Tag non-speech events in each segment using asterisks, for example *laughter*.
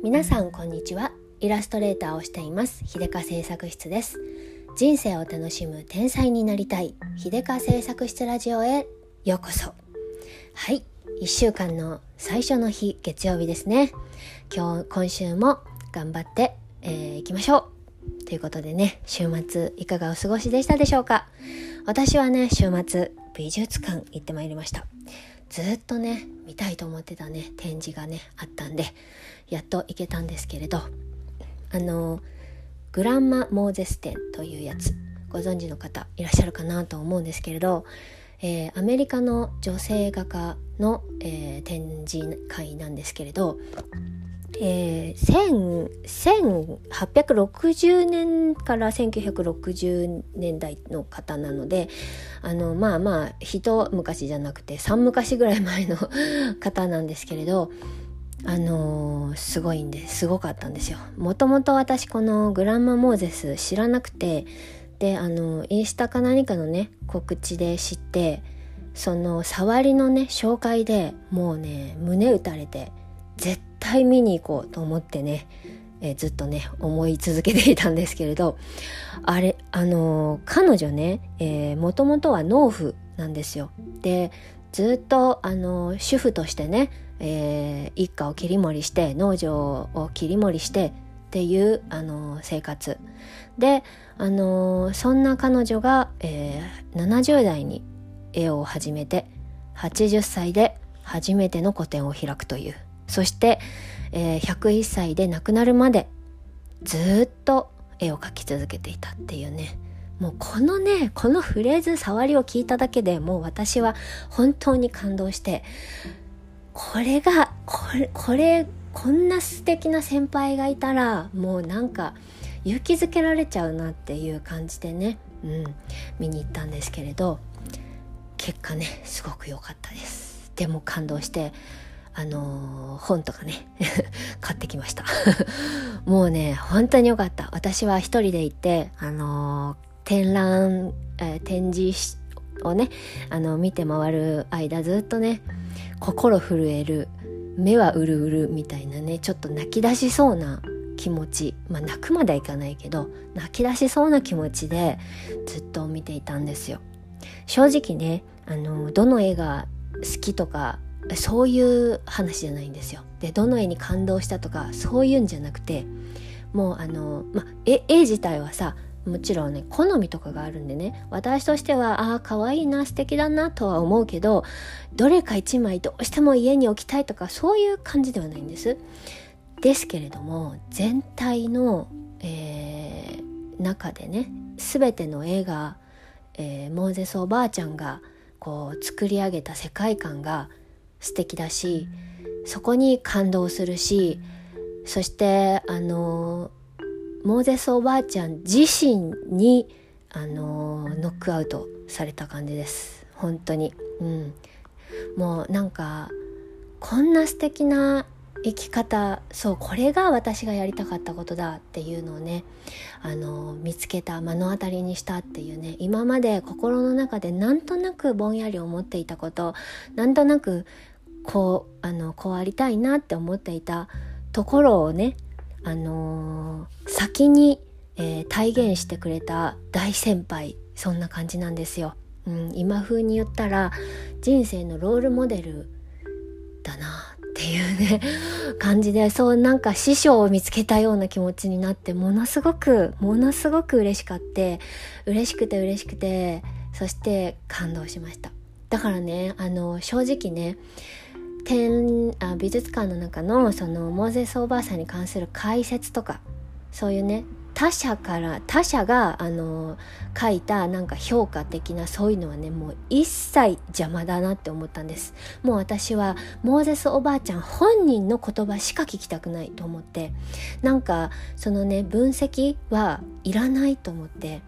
皆さんこんにちは。イラストレーターをしています。秀香製作室です。人生を楽しむ天才になりたい。秀香製作室ラジオへ。ようこそ。はい。1週間の最初の日月曜日ですね。今日今週も頑張ってい、えー、きましょう。ということでね週末いかがお過ごしでしたでしょうか？私はね週末美術館行ってまいりました。ずっとね見たいと思ってたね展示がねあったんでやっと行けたんですけれどあのグランマ・モーゼス展というやつご存知の方いらっしゃるかなと思うんですけれど、えー、アメリカの女性画家の、えー、展示会なんですけれどえー、1860年から1960年代の方なのであのまあまあ一昔じゃなくて3昔ぐらい前の方なんですけれどあのー、すごいんですごかったんですよ。もともと私このグランマ・モーゼス知らなくてであのインスタか何かのね告知で知ってその触りのね紹介でもうね胸打たれて絶対見に行こうと思ってね、えー、ずっとね思い続けていたんですけれどあれあのー、彼女ね、もともとは農夫なんですよ。でずっとあのー、主婦としてね、えー、一家を切り盛りして農場を切り盛りしてっていうあの生活であのそんな彼女が、えー、70代に絵を始めて80歳で初めての個展を開くというそして、えー、101歳で亡くなるまでずっと絵を描き続けていたっていうね。もうこのねこのフレーズ触りを聞いただけでもう私は本当に感動してこれがこれこれこんな素敵な先輩がいたらもうなんか勇気づけられちゃうなっていう感じでね、うん、見に行ったんですけれど結果ねすごく良かったです。でも感動してあのー、本とかね *laughs* 買ってきました。*laughs* もうね本当に良かった。私は一人で行ってあのー、展覧、えー、展示をねあの見て回る間ずっとね心震える目はうるうるみたいなねちょっと泣き出しそうな気持ち。まあ泣くまではいかないけど泣き出しそうな気持ちでずっと見ていたんですよ。正直ねあのどの絵が好きとかそういう話じゃないんですよ。でどの絵に感動したとかそういうんじゃなくてもうあの、ま絵絵自体はさもちろんね好みとかがあるんでね私としてはああ可愛いな素敵だなとは思うけどどれか1枚どうしても家に置きたいとかそういう感じではないんです。ですけれども全体の、えー、中でね全ての絵が、えー、モーゼスおばあちゃんがこう作り上げた世界観が素敵だしそこに感動するしそしてあのモーゼスおばあちゃん自身にあのノックアウトされた感じです。本当に。うん。もうなんかこんな素敵な生き方そうこれが私がやりたかったことだっていうのをねあの見つけた目の当たりにしたっていうね今まで心の中でなんとなくぼんやり思っていたことなんとなくこうあのこうありたいなって思っていたところをねあのー、先に、えー、体現してくれた大先輩そんな感じなんですよ。うん、今風に言ったら人生のロールモデルだなっていうね *laughs* 感じでそうなんか師匠を見つけたような気持ちになってものすごくものすごく嬉しかって嬉しくて嬉しくてそして感動しましただからねあの正直ね展あ美術館の中のそのモーゼスおばあさんに関する解説とかそういうね他者から他者があの書いたなんか評価的なそういうのはねもう一切邪魔だなって思ったんです。もう私はモーゼスおばあちゃん本人の言葉しか聞きたくないと思ってなんかそのね分析はいらないと思って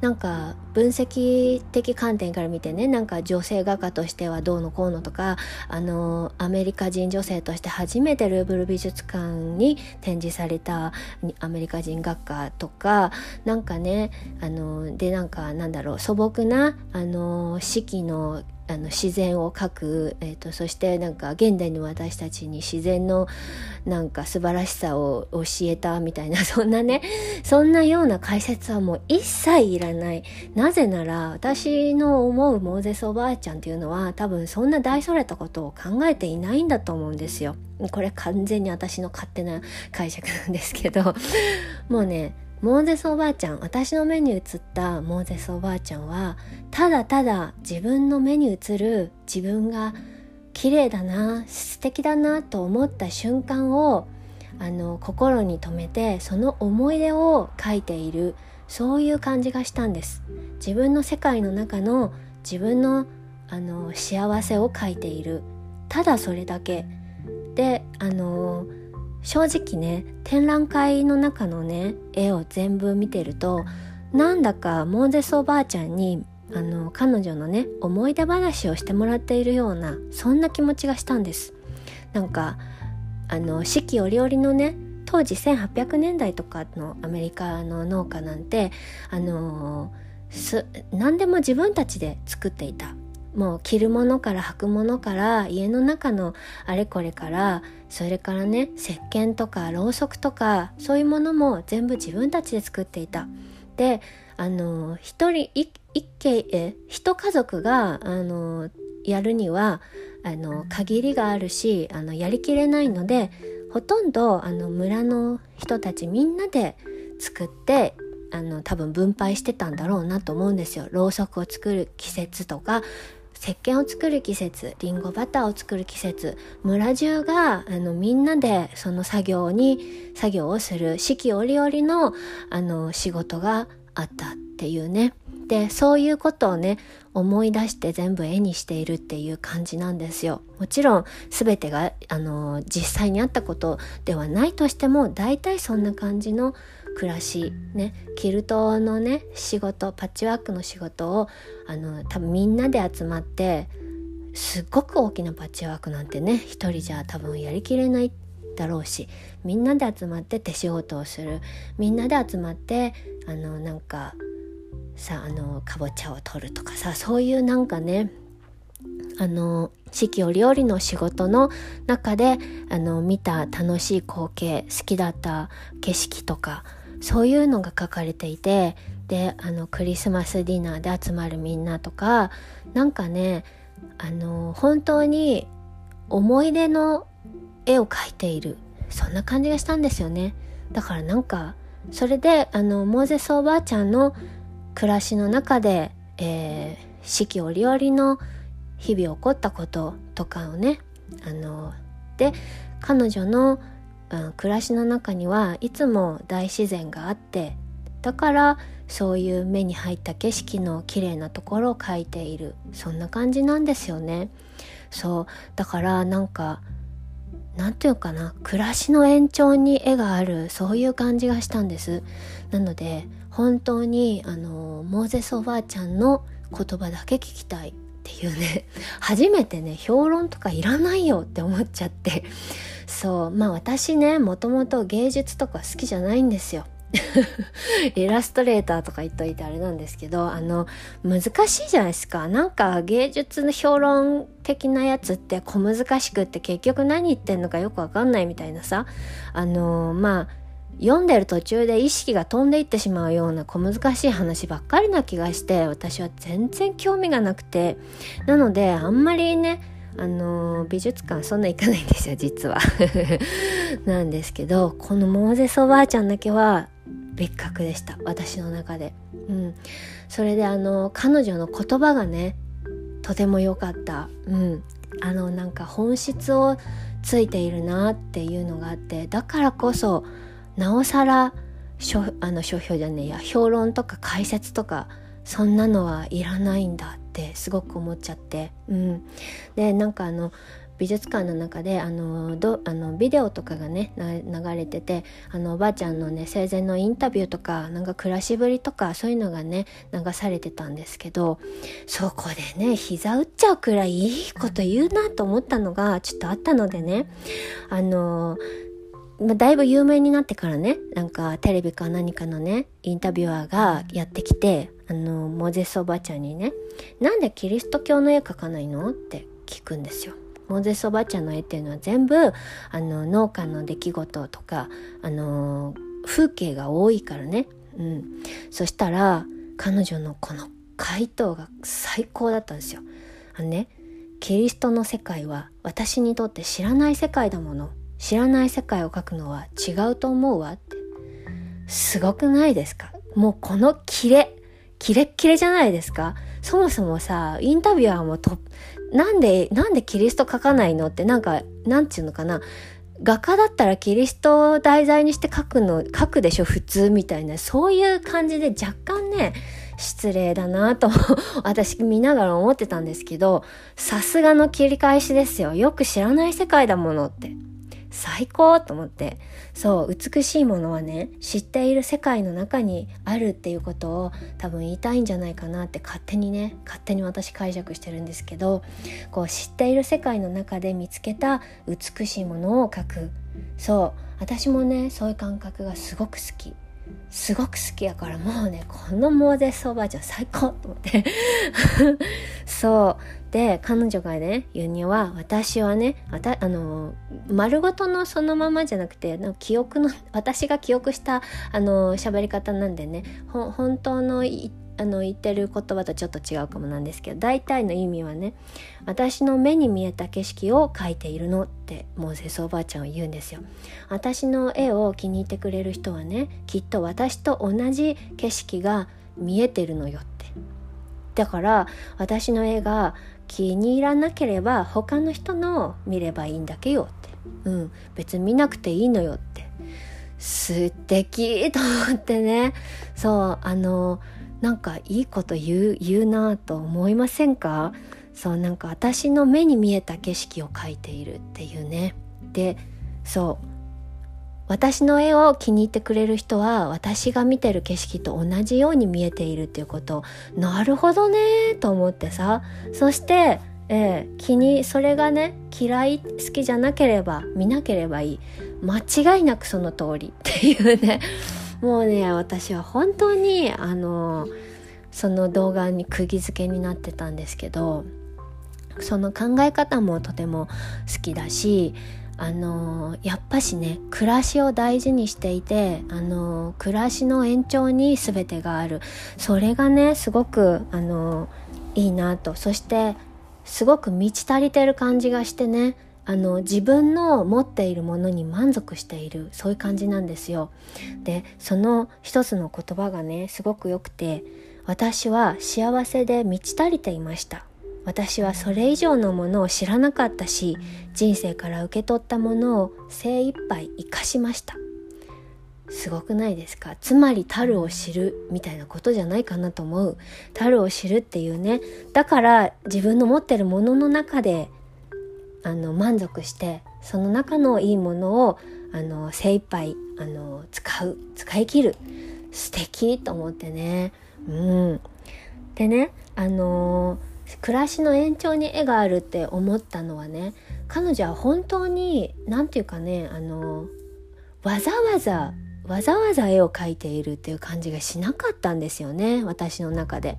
なんか分析的観点から見てねなんか女性画家としてはどうのこうのとかあのアメリカ人女性として初めてルーブル美術館に展示されたアメリカ人画家とかなんかねあのでなんかなんだろう素朴なあの四季のあの自然を描く、えーと、そしてなんか現代の私たちに自然のなんか素晴らしさを教えたみたいな *laughs* そんなねそんなような解説はもう一切いらない。なぜなら私の思うモーゼスおばあちゃんっていうのは多分そんな大それたことを考えていないんだと思うんですよ。これ完全に私の勝手な解釈なんですけど。もうねモーゼスおばあちゃん私の目に映ったモーゼスおばあちゃんはただただ自分の目に映る自分が綺麗だな素敵だなと思った瞬間をあの心に留めてその思い出を書いているそういう感じがしたんです。自分の世界の中の自分のあの幸せを書いている。ただそれだけ。であの正直ね展覧会の中のね絵を全部見てるとなんだかモーゼスおばあちゃんにあの彼女のね思い出話をしてもらっているようなそんな気持ちがしたんです。なんかあの四季折々のね当時1800年代とかのアメリカの農家なんてあのす何でも自分たちで作っていた。もう着るものから履くものから家の中のあれこれからそれからね石鹸とかろうそくとかそういうものも全部自分たちで作っていた。であの一人一家え一家族があのやるにはあの限りがあるしあのやりきれないのでほとんどあの村の人たちみんなで作ってあの多分分配してたんだろうなと思うんですよ。ろうそくを作る季節とか石鹸を作る季節りんごバターを作る季節村中があのみんなでその作業に作業をする四季折々のあの仕事があったっていうね。でそういうことをね思い出して全部絵にしているっていう感じなんですよ。もちろん全てがあの実際にあったことではないとしても大体そんな感じの暮らしねキルトのね仕事パッチワークの仕事をあの多分みんなで集まってすっごく大きなパッチワークなんてね一人じゃ多分やりきれないだろうしみんなで集まって手仕事をする。みんなで集まってあのなんかさあのかぼちゃを取るとかさそういうなんかねあの四季折々の仕事の中であの見た楽しい光景好きだった景色とかそういうのが書かれていてであのクリスマスディナーで集まるみんなとかなんかねあの本当に思い出の絵を描いている。そんな感じがしたんですよね。だからなんかそれであのモーゼスおばあちゃんの暮らしの中で、えー、四季折々の日々起こったこととかをねあので彼女の、うん、暮らしの中にはいつも大自然があってだからそういう目に入った景色の綺麗なところを描いている。そんな感じなんですよね。そう。だからなんか何て言うかな。暮らしの延長に絵がある。そういう感じがしたんです。なので本当にあのモーゼスおばあちゃんの言葉だけ聞きたい。っていうね。*laughs* 初めてね評論とかいらないよって思っちゃって。そう。まあ私ねもともと芸術とか好きじゃないんですよ。*laughs* イラストレーターとか言っといてあれなんですけどあの難しいじゃないですか。なんか芸術の評論的なやつって小難しくって結局何言ってんのかよくわかんないみたいなさ。あのまあ読んでる途中で意識が飛んでいってしまうような小難しい話ばっかりな気がして私は全然興味がなくて。なのであんまりねあの美術館そんな行かないんですよ実は。*laughs* なんですけどこのモーゼスおばあちゃんだけは別格でした。私の中で。うん。それであの彼女の言葉がねとても良かった。うん。あのなんか本質をついているなっていうのがあってだからこそなおさらあの書評じゃねえや評論とか解説とかそんなのはいらないんだってすごく思っちゃって、うん、でなんかあの美術館の中であのどあのビデオとかがね流れててあのおばあちゃんのね生前のインタビューとかなんか暮らしぶりとかそういうのがね流されてたんですけどそこでね膝打っちゃうくらいいいこと言うなと思ったのがちょっとあったのでねあのだいぶ有名になってからねなんかテレビか何かのねインタビュアーがやってきてあのモゼスおばちゃんにね「なんでキリスト教の絵描かないの?」って聞くんですよ。モゼスおばちゃんの絵っていうのは全部あの農家の出来事とかあの風景が多いからね。うん、そしたら彼女のこの回答が最高だったんですよ。あのねキリストの世界は私にとって知らない世界だもの知らない世界を描くのは違うと思うわって。すごくないですか？もうこのキレキレッキレじゃないですか？そもそもさインタビュアーもとなんでなんでキリスト描かないのってなんかなんちゅうのかな？画家だったらキリストを題材にして描くの描くでしょ？普通みたいな。そういう感じで若干ね失礼だなと私見ながら思ってたんですけどさすがの切り返しですよ。よく知らない世界だものって。最高と思って。そう美しいものはね知っている世界の中にあるっていうことを多分言いたいんじゃないかなって勝手にね勝手に私解釈してるんですけどこう知っている世界の中で見つけた美しいものを描く。そう私もねそういう感覚がすごく好き。すごく好きやからもうねこのモーゼスおばあちゃん最高と思って。*laughs* そう。で彼女がね言うには私はねあたあの丸ごとのそのままじゃなくて記憶の私が記憶したあの喋り方なんでね本当のあの言ってる言葉とちょっと違うかもなんですけど大体の意味はね私の目に見えた景色を描いているのってモーゼスおばあちゃんは言うんですよ。私の絵を気に入ってくれる人はねきっと私と同じ景色が見えてるのよって。だから私の絵が気に入らなければ他の人の見ればいいんだけよって。うん。別に見なくていいのよって。素敵と思ってね。そうあのなんかいいこと言う言うなと思いませんか？そうなんか私の目に見えた景色を描いているっていうね。でそう。私の絵を気に入ってくれる人は私が見てる景色と同じように見えているっていうこと。なるほどねと思ってさ。そしてえー、気にそれがね嫌い好きじゃなければ見なければいい。間違いなくその通りっていうね。もうね私は本当にあのその動画に釘付けになってたんですけどその考え方もとても好きだしあのやっぱしね暮らしを大事にしていてあの暮らしの延長に全てがある。それがねすごくあのいいなと。そしてすごく満ち足りてる感じがしてねあの自分の持っているものに満足しているそういう感じなんですよ。でその一つの言葉がねすごく良くて私は幸せで満ち足りていました。私はそれ以上のものを知らなかったし人生から受け取ったものを精一杯生かしましたすごくないですか？つまり樽を知るみたいなことじゃないかなと思う樽を知るっていうねだから自分の持ってるものの中であの満足してその中のいいものをあの精一杯あの使う使い切る。素敵と思ってね。うん。でねあの暮らしの延長に絵があるって思ったのはね彼女は本当に何て言うかねあのわざわざわざわざ絵を描いているっていう感じがしなかったんですよね私の中で。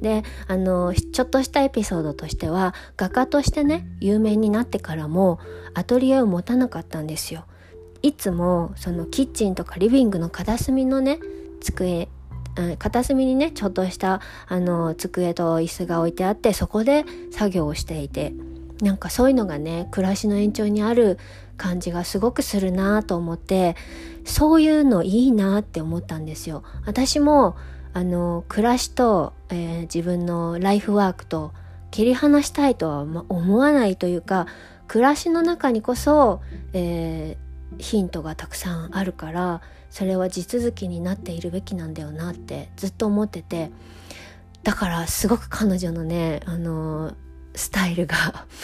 であのちょっとしたエピソードとしては画家としてね有名になってからもアトリエを持たなかったんですよ。いつもそのキッチンとかリビングの片隅のね机片隅にねちょっとしたあの机と椅子が置いてあってそこで作業をしていてなんかそういうのがね暮らしの延長にある感じがすごくするなと思ってそういうのいいなって思ったんですよ。私もあの暮らしと、えー、自分のライフワークと切り離したいとは思わないというか暮らしの中にこそ、えー、ヒントがたくさんあるからそれは地続きになっているべきなんだよなってずっと思っててだからすごく彼女のねあのスタイルが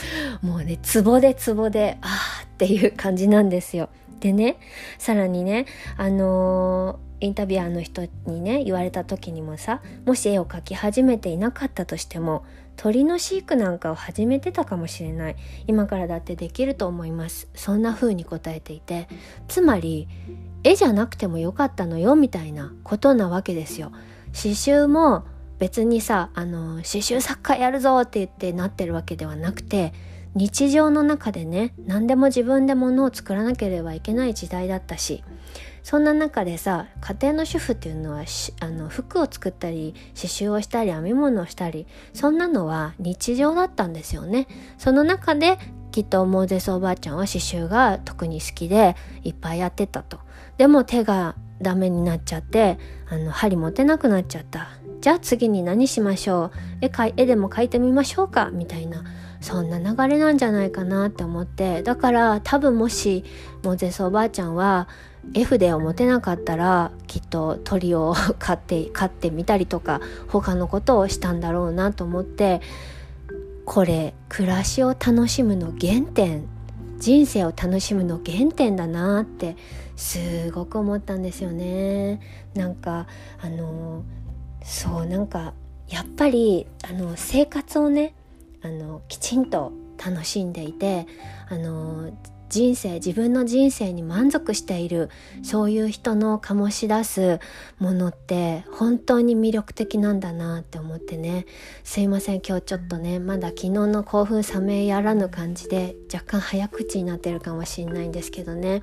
*laughs* もうねツボでツボでああっていう感じなんですよ。でねさらにねあのー、インタビュアーの人にね言われた時にもさもし絵を描き始めていなかったとしても鳥の飼育なんかを始めてたかもしれない。今からだってできると思います。そんな風に答えていてつまり絵じゃなくてもよかったのよみたいなことなわけですよ。刺繍も別にさあの刺繍作家やるぞって言ってなってるわけではなくて日常の中でね何でも自分で物を作らなければいけない時代だったしそんな中でさ家庭の主婦っていうのはあの服を作ったり刺繍をしたり編み物をしたりそんなのは日常だったんですよね。その中できっとモーゼスおばあちゃんは刺繍が特に好きでいっぱいやってたと。でも手がダメになっちゃってあの針持てなくなっちゃった。じゃあ次に何しましょう絵か絵でも描いてみましょうかみたいな。そんな流れなんじゃないかなって思って。だから多分もしモゼスおばあちゃんは絵筆を持てなかったらきっと鳥を飼って飼ってみたりとか他のことをしたんだろうなと思ってこれ暮らしを楽しむの原点人生を楽しむの原点だなってすごく思ったんですよね。なんかあのそうなんかやっぱりあの生活をねあのきちんと楽しんでいてあの人生自分の人生に満足しているそういう人の醸し出すものって本当に魅力的なんだなって思ってね。すいません今日ちょっとねまだ昨日の興奮冷めやらぬ感じで若干早口になってるかもしれないんですけどね。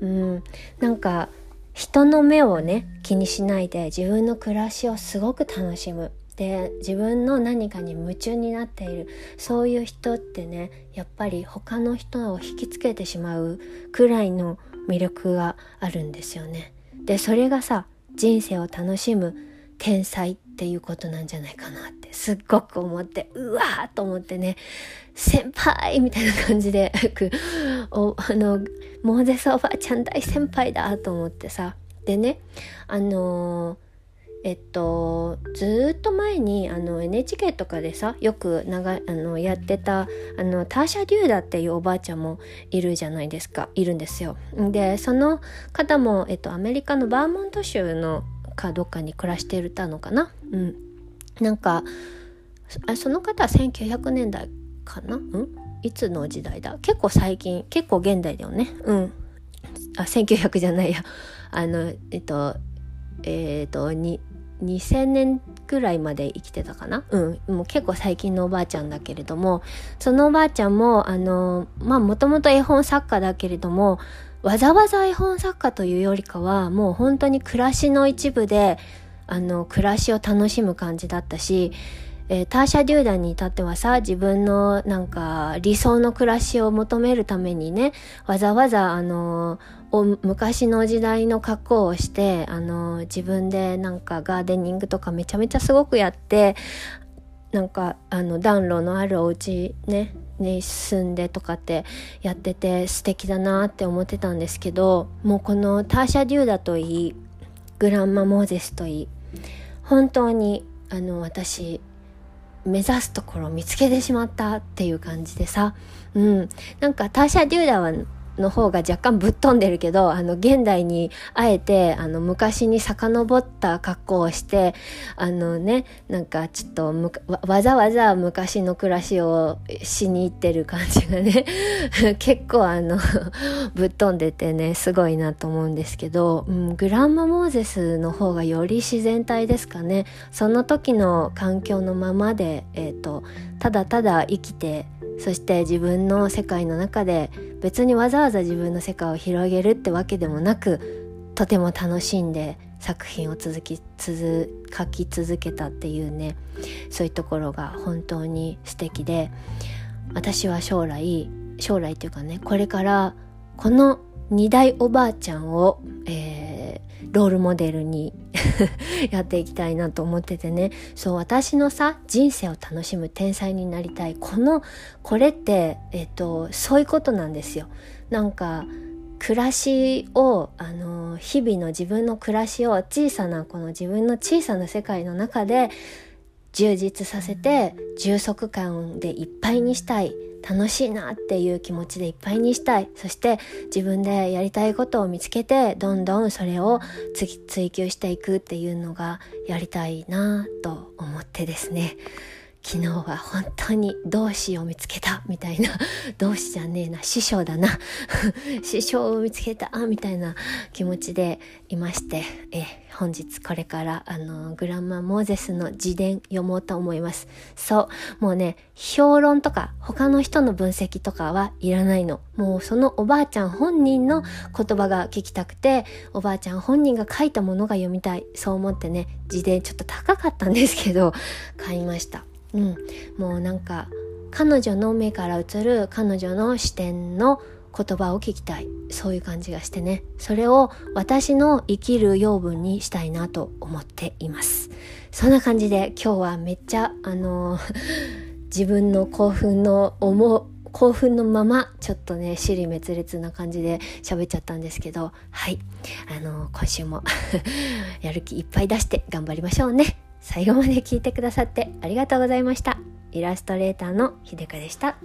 うんなんか人の目をね気にしないで自分の暮らしをすごく楽しむで自分の何かに夢中になっているそういう人ってねやっぱり他の人を引きつけてしまうくらいの魅力があるんですよね。でそれがさ人生を楽しむ天才っていうことなんじゃないかなってすっごく思ってうわーと思ってね先輩みたいな感じでおあのモーゼスおばあちゃん大先輩だと思ってさでねあのえっとずっと前にあの NHK とかでさよく長あのやってたあのターシャ・デューダっていうおばあちゃんもいるじゃないですかいるんですよ。でその方も、えっと、アメリカのバーモント州のかどっかに暮らしてたのかな？うん、なんかあその方は1900年代かな、うん、いつの時代だ？結構最近結構現代だよね。うん、あ1900じゃないや。あのえっとえっ、とに2000年ぐらいまで生きてたかな？うん。もう結構最近のおばあちゃんだけれどもそのおばあちゃんもあのまあもともと絵本作家だけれどもわざわざ絵本作家というよりかはもう本当に暮らしの一部であの暮らしを楽しむ感じだったしえー、ターシャ・デューダンに至ってはさ自分のなんか理想の暮らしを求めるためにねわざわざあの昔の時代の格好をしてあの自分でなんかガーデニングとかめちゃめちゃすごくやってなんかあの暖炉のあるお家ねに住んでとかってやってて素敵だなって思ってたんですけどもうこのターシャ・デューダといいグランマ・モーゼスといい本当にあの私目指すところを見つけてしまったっていう感じでさ、うん、なんかターシャ・デューダはの方が若干ぶっ飛んでるけど、あの、現代にあえて、あの、昔に遡った格好をして、あのね、なんかちょっとわ、ざわざ昔の暮らしをしに行ってる感じがね、*laughs* 結構あの、*laughs* ぶっ飛んでてね、すごいなと思うんですけど、うん、グランマ・モーゼスの方がより自然体ですかね。その時の環境のままで、えっ、ー、と、ただただ生きて、そして自分の世界の中で別にわざわざ自分の世界を広げるってわけでもなくとても楽しんで作品を続き続書き続けたっていうねそういうところが本当に素敵で私は将来将来っていうかねこれからこの二代おばあちゃんを、えー、ロールモデルに *laughs* やっていきたいなと思っててね。そう私のさ人生を楽しむ天才になりたい。このこれってえっとそういうことなんですよ。なんか暮らしをあの日々の自分の暮らしを小さなこの自分の小さな世界の中で充実させて充足感でいっぱいにしたい楽しいなっていう気持ちでいっぱいにしたい。そして自分でやりたいことを見つけてどんどんそれを追求していくっていうのがやりたいなと思ってですね。昨日は本当に同志を見つけたみたいな *laughs* 同志じゃねえな師匠だな *laughs* 師匠を見つけたみたいな気持ちでいましてえ本日これからあのグランマ・モーゼスの自伝読もうと思います。そうもうね評論とか他の人の分析とかはいらないの。もうそのおばあちゃん本人の言葉が聞きたくておばあちゃん本人が書いたものが読みたい。そう思ってね自伝ちょっと高かったんですけど買いました。うん、もうなんか彼女の目から映る彼女の視点の言葉を聞きたい。そういう感じがしてね。それを私の生きる養分にしたいなと思っています。そんな感じで今日はめっちゃあの *laughs* 自分の興奮の思う興奮のままちょっとね尻滅裂な感じで喋っちゃったんですけど。はい。あの今週も *laughs* やる気いっぱい出して頑張りましょうね。最後まで聞いてくださってありがとうございました。イラストレーターのひでかでした。